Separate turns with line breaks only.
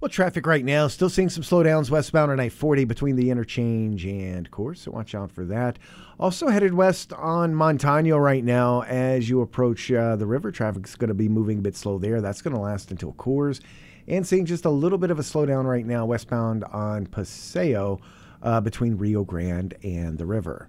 Well, traffic right now, still seeing some slowdowns westbound on I 40 between the interchange and Coors, so watch out for that. Also headed west on Montano right now as you approach uh, the river. Traffic's going to be moving a bit slow there. That's going to last until Coors. And seeing just a little bit of a slowdown right now westbound on Paseo uh, between Rio Grande and the river.